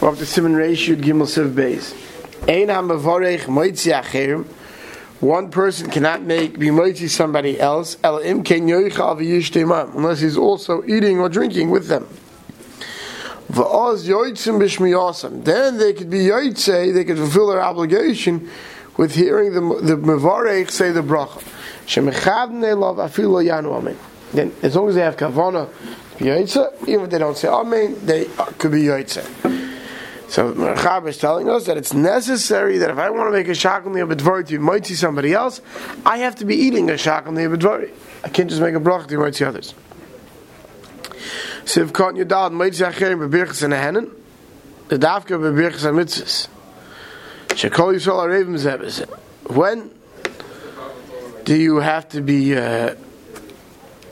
of the Simon Reish Gimel Siv Beis. Ein HaMavorech Moitzi Acherim. One person cannot make be moitzi somebody else el im ken yoicha aviyishtemam unless he's also eating or drinking with them. Va'oz yoitzim b'shmiyasam. Then they could be yoitze, they could fulfill their obligation with hearing the the mevarech say the bracha. Shemechavne love afilo yanu amen. Then as long as they have kavana yoitze, even if they don't say amen, they could be yoitze. So Merchab is telling us that it's necessary that if I want to make a shakal ne'abedvari to might see somebody else, I have to be eating a shakal ne'abedvari. I can't just make a bracha to might see others. Siv kon yudad might see acherim bebirchas and hennen, the dafka bebirchas and mitzvahs. Shekol yisrael arevim zebes. When do you have to be uh,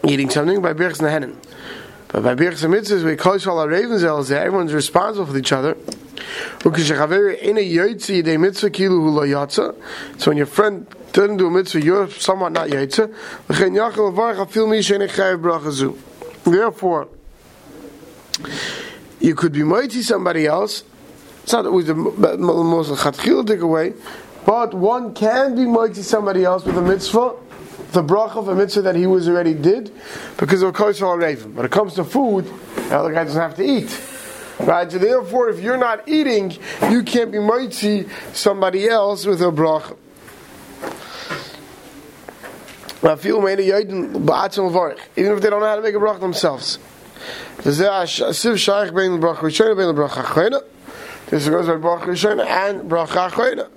eating something by birchas and hennen? But by birchas and mitzvahs, we call yisrael arevim zebes. Everyone's responsible for each other. Er so when your friend didn't do a mitzvah, you're somewhat not yaitza. Therefore, you could be mighty somebody else. It's not always the most chatchil away, but one can be mighty somebody else with a mitzvah, the bracha of a mitzvah that he was already did, because of kosher. When it comes to food, the other guy doesn't have to eat. Right? So therefore, if you're not eating, you can't be mighty somebody else with a bracha. Even if they don't know how to make a bracha themselves. This goes by bracha rishona and bracha achreina.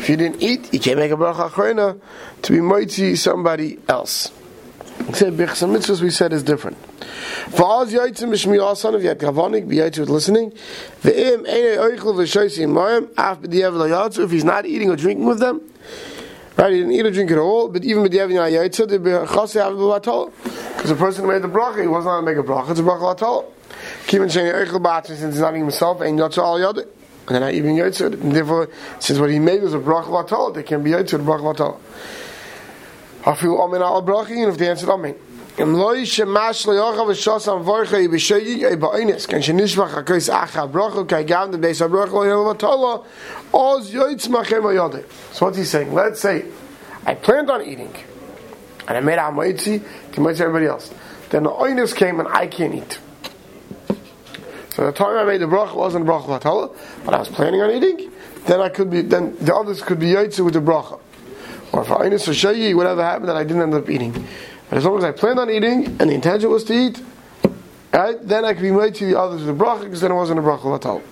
If you didn't eat, you can't make a bracha achreina to be mighty somebody else. Except bichas mitzvahs we said is different. Va'az yaitzim b'shmi asan, if you had kavanik, yaitz with listening. Ve'im ene oichel v'shoysi moyim, af b'diyav l'yatzu, if he's not eating or drinking with them, right, he didn't eat or drink at all, but even b'diyav l'yatzu, the b'chasi av b'latol, because the person who made the bracha, he wasn't going to make a bracha, it's a bracha latol. Kivin sheni oichel b'atzim, since he's not eating himself, and yatzu al yadu, and they're not even yaitzu, and therefore, since what he made was a bracha latol, they can be yaitzu, the bracha latol. Hafilu amen al answered amen. Im loy shemash lo yochav shos am vorche i i a kais acha bracha kai gam de lo tola oz yoitz yode so what he's saying? Let's say i planned on eating and i made a moitzi to moitzi everybody else. Then the oinus came and i can't eat. So the time i made the bracha wasn't bracha tola but i was planning on eating. Then i could be then the others could be yoitzi with the bracha or if oinus or shayi whatever happened that i didn't end up eating but as long as I planned on eating and the intention was to eat, right, then I can be made to the others with the bracha because then it wasn't a bracha at all.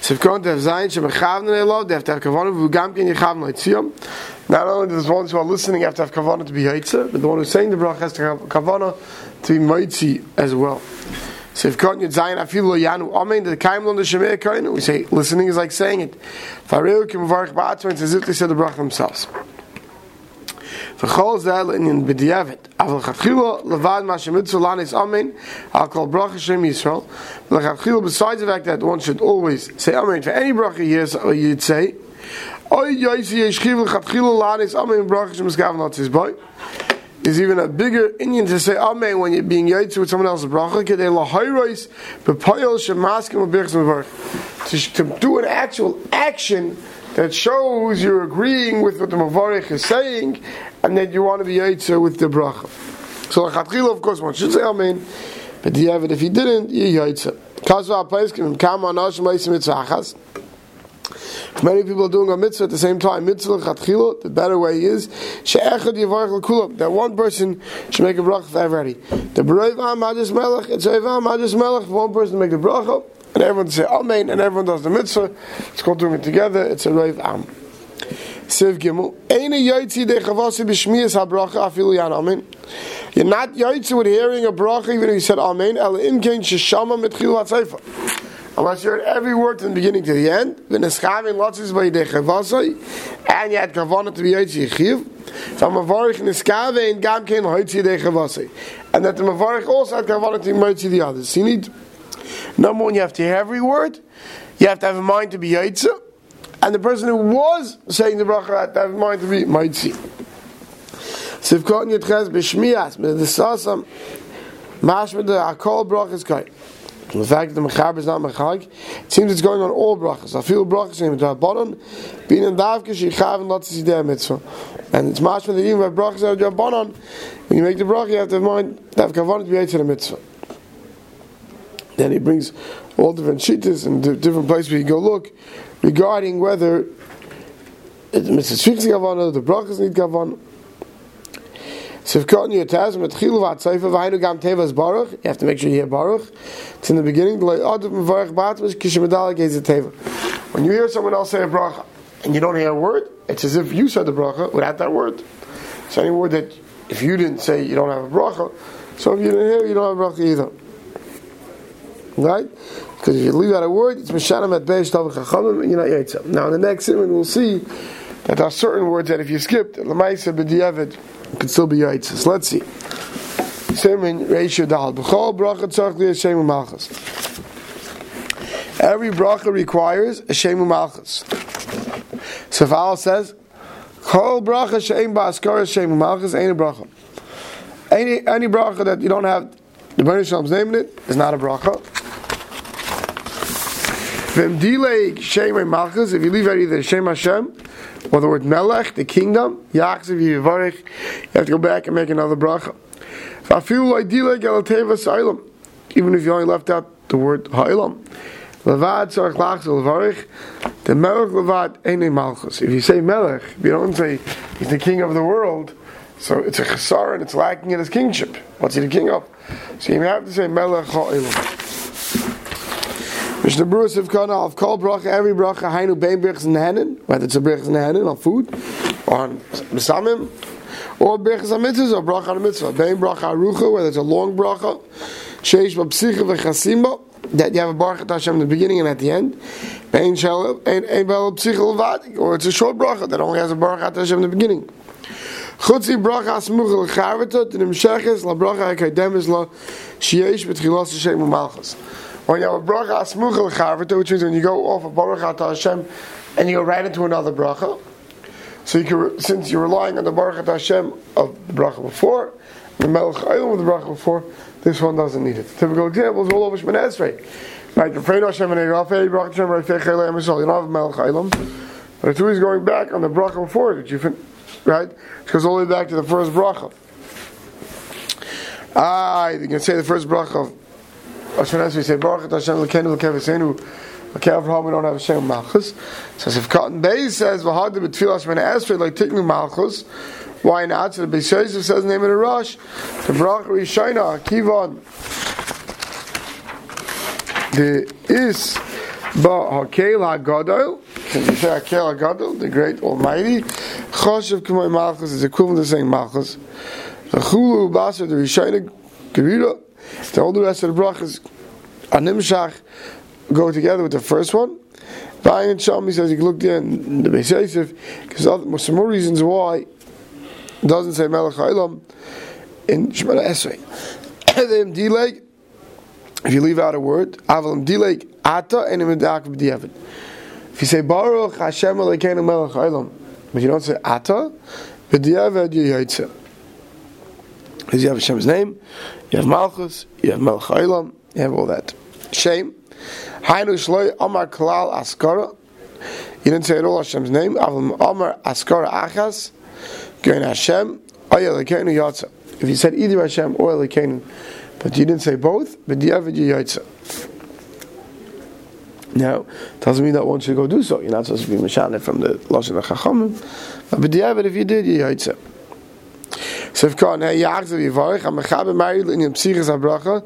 So if going to have zayin shemechavnen elov, they have to have kavanah v'ugam ken yechavnen leitziyam. Not only does the ones who are listening have to have kavanah to be yaitza, but the one who's saying the bracha has to have kavanah to be mitzi as well. So if going to zayin afilu yanu amen the kaim lo neshemei kainu, we say listening is like saying it. Fareu kim varich ba'atzma, it's as if they said the bracha themselves. וכל זה לעניין בדיעבד. אבל לכתחילה לבד מה שמצווה לאניס אמן על כל ברכה שם ישראל. ולכתחילה besides the fact that one should always say amen for any bracha yes you'd say oy yoysi yeshchiv לכתחילה לאניס amen bracha שם מסגavn not his boy is even a bigger Indian to say oh, amen when you're being yaitz with someone else's bracha kedei to, to do an actual action that shows you're agreeing with what the Mavarich is saying, and that you want to be Yaitzer with the bracha. So of course, one should say oh, Amen, but the Yavid, if he didn't, you're Mitzvachas. Many people are doing a mitzvah at the same time, mitzvah chatchila, the better way is she'echad yivarach l'kulam. That one person should make a bracha for everybody. The hadis melech, it's oiv am hadis melech. One person make the bracha, and everyone say amen, and everyone does the mitzvah. It's called doing it together. It's a roiv am. Siv Gimel. Eine Yaitzi de Chavasi b'Shmiyas HaBracha afilu yan Amen. You're not Yaitzi with hearing a bracha even if you said Amen. El imkein sheshama mitchil hatzeifa. Unless you heard every word from the beginning to the end. And you had Kavanah to be Yaitzi Yichiv. So Mavarich neschavin gam kein Yaitzi de And that the Mavarich also had Kavanah to be Yaitzi the others. You need, number one, you have to hear every word. You have to have a mind to be Yaitzi and the person who was saying the bracha had to have in mind to be see. Sivkot Yitches b'shmiyas b'desasam mashma de akol brachas kai. The fact that the Mechaber is not Mechag, it seems it's going on all brachas. I feel brachas in the Rabbanon, being in Davka, Shechav, and lots of Sideh Mitzvah. And it's mashma that even by brachas that are Rabbanon, when you make the bracha, you have to have mind, to to be to the mitzvah. Then he brings all different shittas and different places where you go look regarding whether the mitzvah fixing kavanah, the brachas need kavanah. You have to make sure you hear Baruch. It's in the beginning. When you hear someone else say a bracha and you don't hear a word, it's as if you said the bracha without that word. It's any word that if you didn't say you don't have a bracha, so if you didn't hear, you don't have a bracha either. Right? Because if you leave out a word, it's Meshanim at Beish Tav Chachamim, and you're not Yitzhak. Now in the next segment we'll see that there are certain words that if you skipped, Lamaisa B'diavad, could still be Yitzhak. Let's see. Simon Reisha Dal. B'chol bracha tzarch li Hashem u'malchus. Every bracha requires a Shem u'malchus. So Allah says, Kol bracha she'em ba'askara Shem u'malchus, ain't a bracha. Any, any bracha that you don't have the Baruch Shalom's name in it is not a bracha. Shem if you leave out either Shem Hashem, or the word Melech, the kingdom, you have to go back and make another bracha. Even if you only left out the word Ha'ilam. Levad levarich. The melech levad ene malchus. If you say melech, if you don't say he's the king of the world, so it's a chesar and it's lacking in his kingship. What's he the king of? So you have to say melech ha'ilam. Mishnah Berurah Sivkana of Kol Bracha, every Bracha, Hainu Bein in Henin, whether it's a in Henin on food, on Besamim, or on Mitzvahs, or Bracha on Mitzvah. Bein Bracha Arucha, whether it's a long Bracha, Sheish Bapsicha V'chasimba, that you have a Baruch Hashem in the beginning and at the end. Bein Shalom, Ein Bel Psicha Levadik, or it's a short Bracha that only has a Baruch Hashem in the beginning. Chutzi bracha asmucha lecharvita, to nimsheches la bracha hakademis la sheyesh betchilos Hashem u'malchus when you have a bracha asmucha l'charvita, which means when you go off of Baruch Atah Hashem and you go right into another bracha. So you can, since you're relying on the Baruch Atah Hashem of the bracha before, the Melech Aylam of the bracha before, this one doesn't need it. Typical example is all over Shemon Esrei. Right, you're praying Hashem and Eirafei, Baruch Hashem, Reifei Chelei Emisol. You don't have Melech Aylam. But it's always going back on the bracha before that you fin- right? It goes all the way back to the first bracha. Ah, you can say the first bracha of Ashkenaz we say Baruch Hashem Lekenu Lekev Avraham we don't have Hashem Malchus. So if Cotton Bay says V'hadim B'tfil Ashkenaz Esrei like Tiknu Malchus. Why not? So the Beis Yosef says name in the Rosh. The Baruch Rishayna Kivon. The is Ba Hakel HaGadol. Can you say Hakel HaGadol, the Great Almighty? Choshev K'moy Malchus is equivalent to saying Malchus. The Chulu Basar the Rishayna Gerira. The the rest of the brachas animshach go together with the first one. Bayan Sham, he says, you looked in the Beis Yosef, because some more reasons why doesn't say Melech Ha'ilam in Shemana Esrei. Then Dileg, if you leave out a word, Avalim Dileg Ata and Imedak B'diavad. If you say Baruch Hashem Elokeinu Melech Ha'ilam, but you don't say Ata, B'diavad you Yitzah. Because you have Hashem's name, you have Malchus, you have Melech you have all that. Shame. Hainu Shloi Amar Kalal Askara. You didn't say at all Hashem's name. Avam Amar Askara Achas. Gain Hashem. Aya Lekenu Yatsa. If you said either Hashem or Lekenu, but you didn't say both, but the Yavid Yatsa. Now, doesn't mean that one should go do so. You're not supposed to be Mashanet from the Lashon HaChachamim. But the if you did, you Yatsa. Sefkan he yachzav yivarich am mechabe married in psichas habracha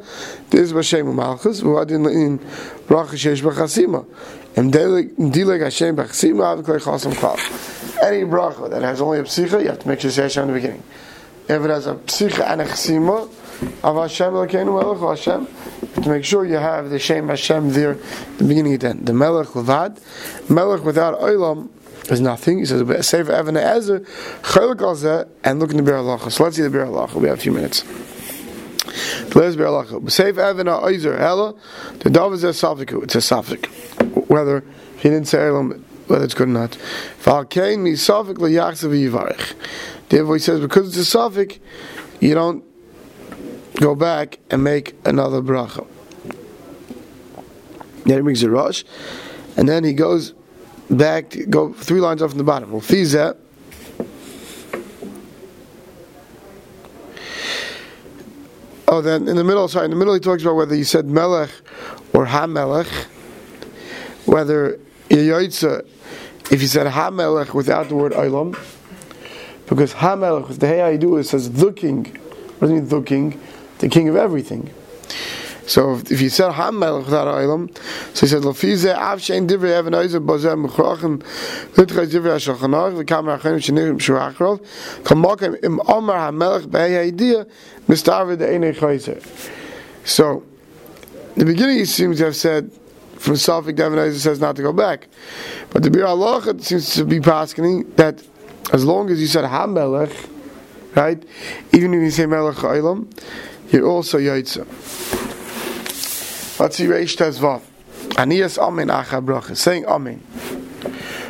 this is Hashem malchus who had in bracha sheish b'chasima. And dileg Hashem b'chasima have klei chasam klal any bracha that has only a psicha you have to make sure Hashem in the beginning. If it has a psicha and a chasima of Hashem l'keinu melech Hashem to make sure you have the Shem Hashem there the beginning and the end. The melech levad melech without oilam is nothing. He says, "Save Evan Ezer, and look in the Be'er Halacha." So let's see the Be'er Halacha. We have a few minutes. Let's Be'er Halacha. Save Evan Ezer, Hella. The dove is a suffix. It's a suffix. Whether he didn't say Elam, whether it's good or not. Valkein mi suffix liyachzav yivarich. Therefore, he says because it's a suffix, you don't go back and make another bracha. Then he brings a rush, and then he goes back, go three lines off from the bottom. Well, Fizeh. Oh, then in the middle, sorry, in the middle he talks about whether you said Melech or Ha-Melech, whether Yoytza, if you said Ha-Melech without the word Olam, because Ha-Melech, the Hey I do, it says the king. What does it mean the king? The king of everything. So if, if you said without Olam, so he said Lafize Av Shein Divrei Evan Oizer Bozem Mechrachim Litchai Divrei Hashachanach V'Kamer Achenim Shenirim Shurachrov Kamokim Im Omer Hamelech Be'ei Ha'idiyah Mistarved Einei Chayzer So, the beginning he seems to have said from Suffolk Devanizer says not to go back. But the Bir Allah seems to be paskening that as long as you said Hamelech, right, even if you say Melech Olam, you're also Yaitza. Let's see Reish Tezvav. Aniyas Amen Acha Bracha. Saying Amen.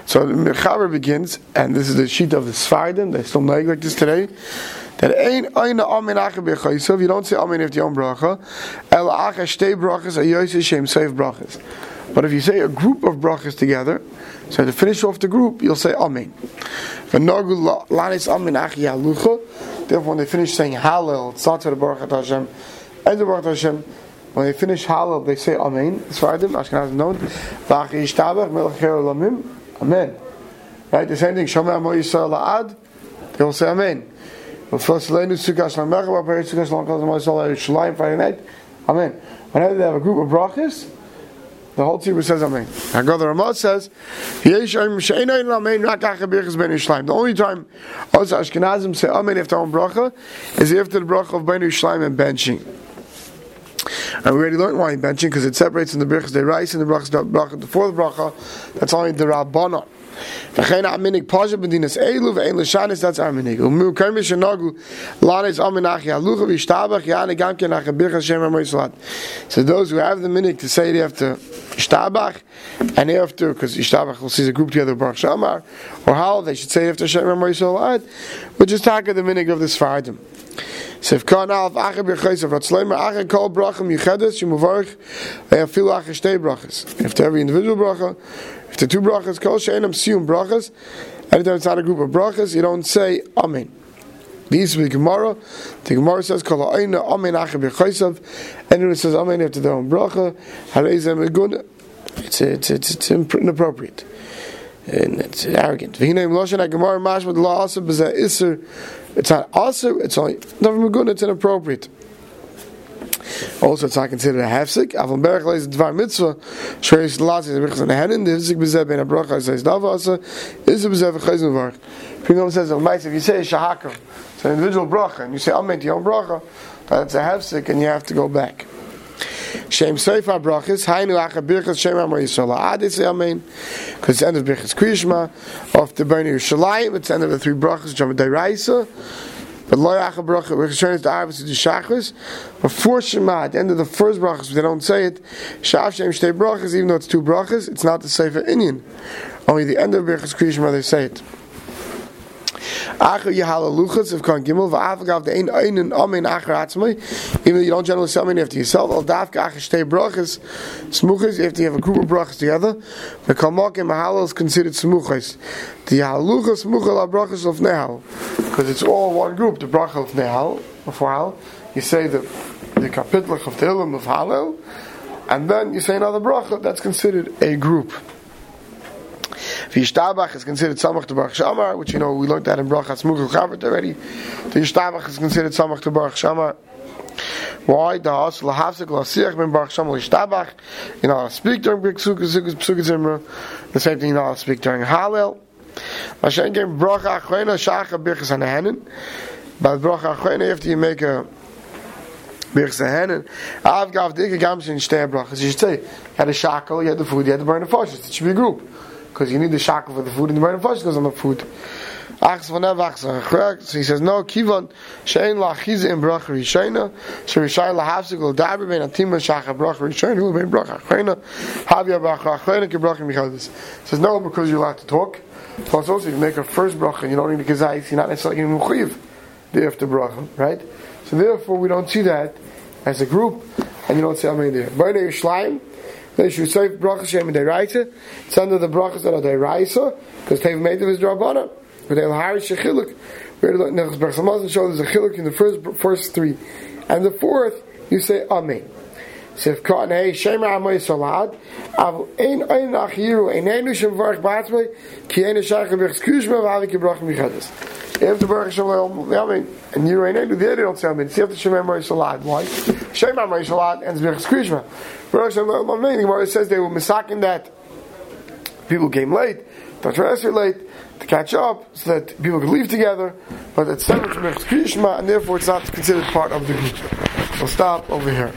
So the Mechaber begins, and this is the sheet of the Sfardim, they still know like this today, that ain't Aina Amen Acha Bechaysav, you don't say Amen if you own Bracha, El Acha Shtei Brachas, a Yosef Shem Seif Brachas. But if you say a group of brachas together, so to finish off the group, you'll say Amen. Therefore when they finish saying Hallel, the Baruch Hashem, and the Baruch Hashem, when they finish Hallel, they say Amen. Sfardim, Ashkenaz known. V'achi yishtabach melech lamim. Amen. Right, the same thing. Shomei amo Yisrael la'ad. They will say Amen. V'fosleinu sukkah shlamech v'aperet sukkah shlam kol zemo Yisrael Yerushalayim Friday night. Amen. Whenever they have a group of brachas, the whole tzibur says Amen. Haggadah Ramah says. The only time us Ashkenazim say Amen after one bracha is after the bracha of ben Yerushalayim and benching. And we already learned why benching because it separates in the brachas the rice and the brachas bracha the bracha. That's only the rabbana. V'chein aminig pasha b'dinas elu v'ein l'shanis that's our minig. Umu kermish shenagu lanes aminach yalucha v'ishtabach yani gam ken ach bircha shem amoy So those who have the minig to say it after ishtabach and after because ishtabach will see the group together baruch shamar or how they should say after shem amoy salat, which is taka the minig of the Sfardim. Sef kan alf acher bechayse vat sleimer acher kol brachim yichedes yimuvarich afilu acher shtei brachas. If to every individual bracha, if the two brachas kol sheinam siyum brachas, anytime it's not a group of brachas, you don't say amen. These be Gemara. The Gemara says kol ha'ayna amen acher bechayse. Anyone says amen after their own bracha, harezem egun. It's it's it's, it's inappropriate. And it's arrogant. V'hinei mloshen ha-Gemara mashma d'la asa b'zeh iser it's not also, it's only never good, it's inappropriate. Also, it's not considered a hefsik. Avon berach leis dvar mitzvah. Shreis lazi the brichas in the henin. The hefsik bezeh ben a bracha says dava asa. Is a bezeh v'chayzin varch. Pingam says if you say shahakar, it's an individual bracha, and you say amen to bracha, that's a hefsik, and you have to go back. Shem Seifa Brachis, Hainu Acha Birchas Shem Amar Yisrael Adis Amen, because it's the end of Birchas Kriyishma, of the Bani Yerushalayim, it's the end of the three Brachas, Jom Dairaisa, but Lo Acha Bracha, we're concerned is the to the Shachris, before Shema, at the end of the first Brachas, they don't say it, Shav Shem Shtei Brachas, even though it's two Brachas, it's not the Seifa Indian. Only the end of Birchas Kriyishma they say it. Acher Yehalaluchas of Kon Gimel v'Afagav the Ein Einen Amen Acher Atzmai. Even though you don't generally say Amen after yourself, Al Dafka Acher Shtei Brachas Smuchas. If you have a group of brachas together, the Kalmak and Mahalal is considered Smuchas. The Yehalaluchas Smuchal Brachas of Nehal because it's all one group. The Bracha of Nehal before Hal, you say the the Kapitlach of Tehillim of Halel, and then you say another bracha. That's considered a group. Yishtabach is considered Samach to Baruch Shamar, which you know we learned that in Brachas Mugel Chavit already. The Yishtabach is considered Samach to Baruch Shamar. Why? The house lahafsik lasiach ben baruch shamol yishtabach. You know, speak during Psukkah Zimra. The same thing you know, speak during Hallel. Mashen gave bracha achreina shacha birchas hanehenin. But bracha achreina after you make a birchas hanehenin, av gav dike gamshin shtei brachas. You should say, you had a shackle, you had the food, you had to burn the fashes. It should be a group because you need the shackle for the food, and the flesh goes on the food. So he says, no, kivon, shein in bracha rishayna, lahavsik will daber ben. He says, no, because you're allowed to talk. Plus also, if you make a first bracha, you don't need a gazayis, you're not necessarily getting muchiv the after bracha, right? So therefore, we don't see that as a group, and you don't say amen there. B'nei Yishlayim, They should say bracha shem and deraisa. It's under the brachas that are deraisa because they've made of his drabana. But they'll hire shechiluk. Where the Nechas Hamazon show there's a chiluk in the first first three, and the fourth you say amen. Sif Katan Hey Shema Amoy Salad Av Ein Ein Achiru Ein Einu Shem Varch Batzmei Ki Ein Shaykh Bech Skuzma Vavi Ki Brach Michadis If the Baruch Shalom Yamin and you Ein Einu they don't tell me the Shema Amoy Salad why Shema Amoy Salad ends Bech Skuzma The says they were misaking that people came late Tatra late to catch up so that people could leave together. But it's separate from Skuzma and therefore it's not considered part of the group. We'll stop over here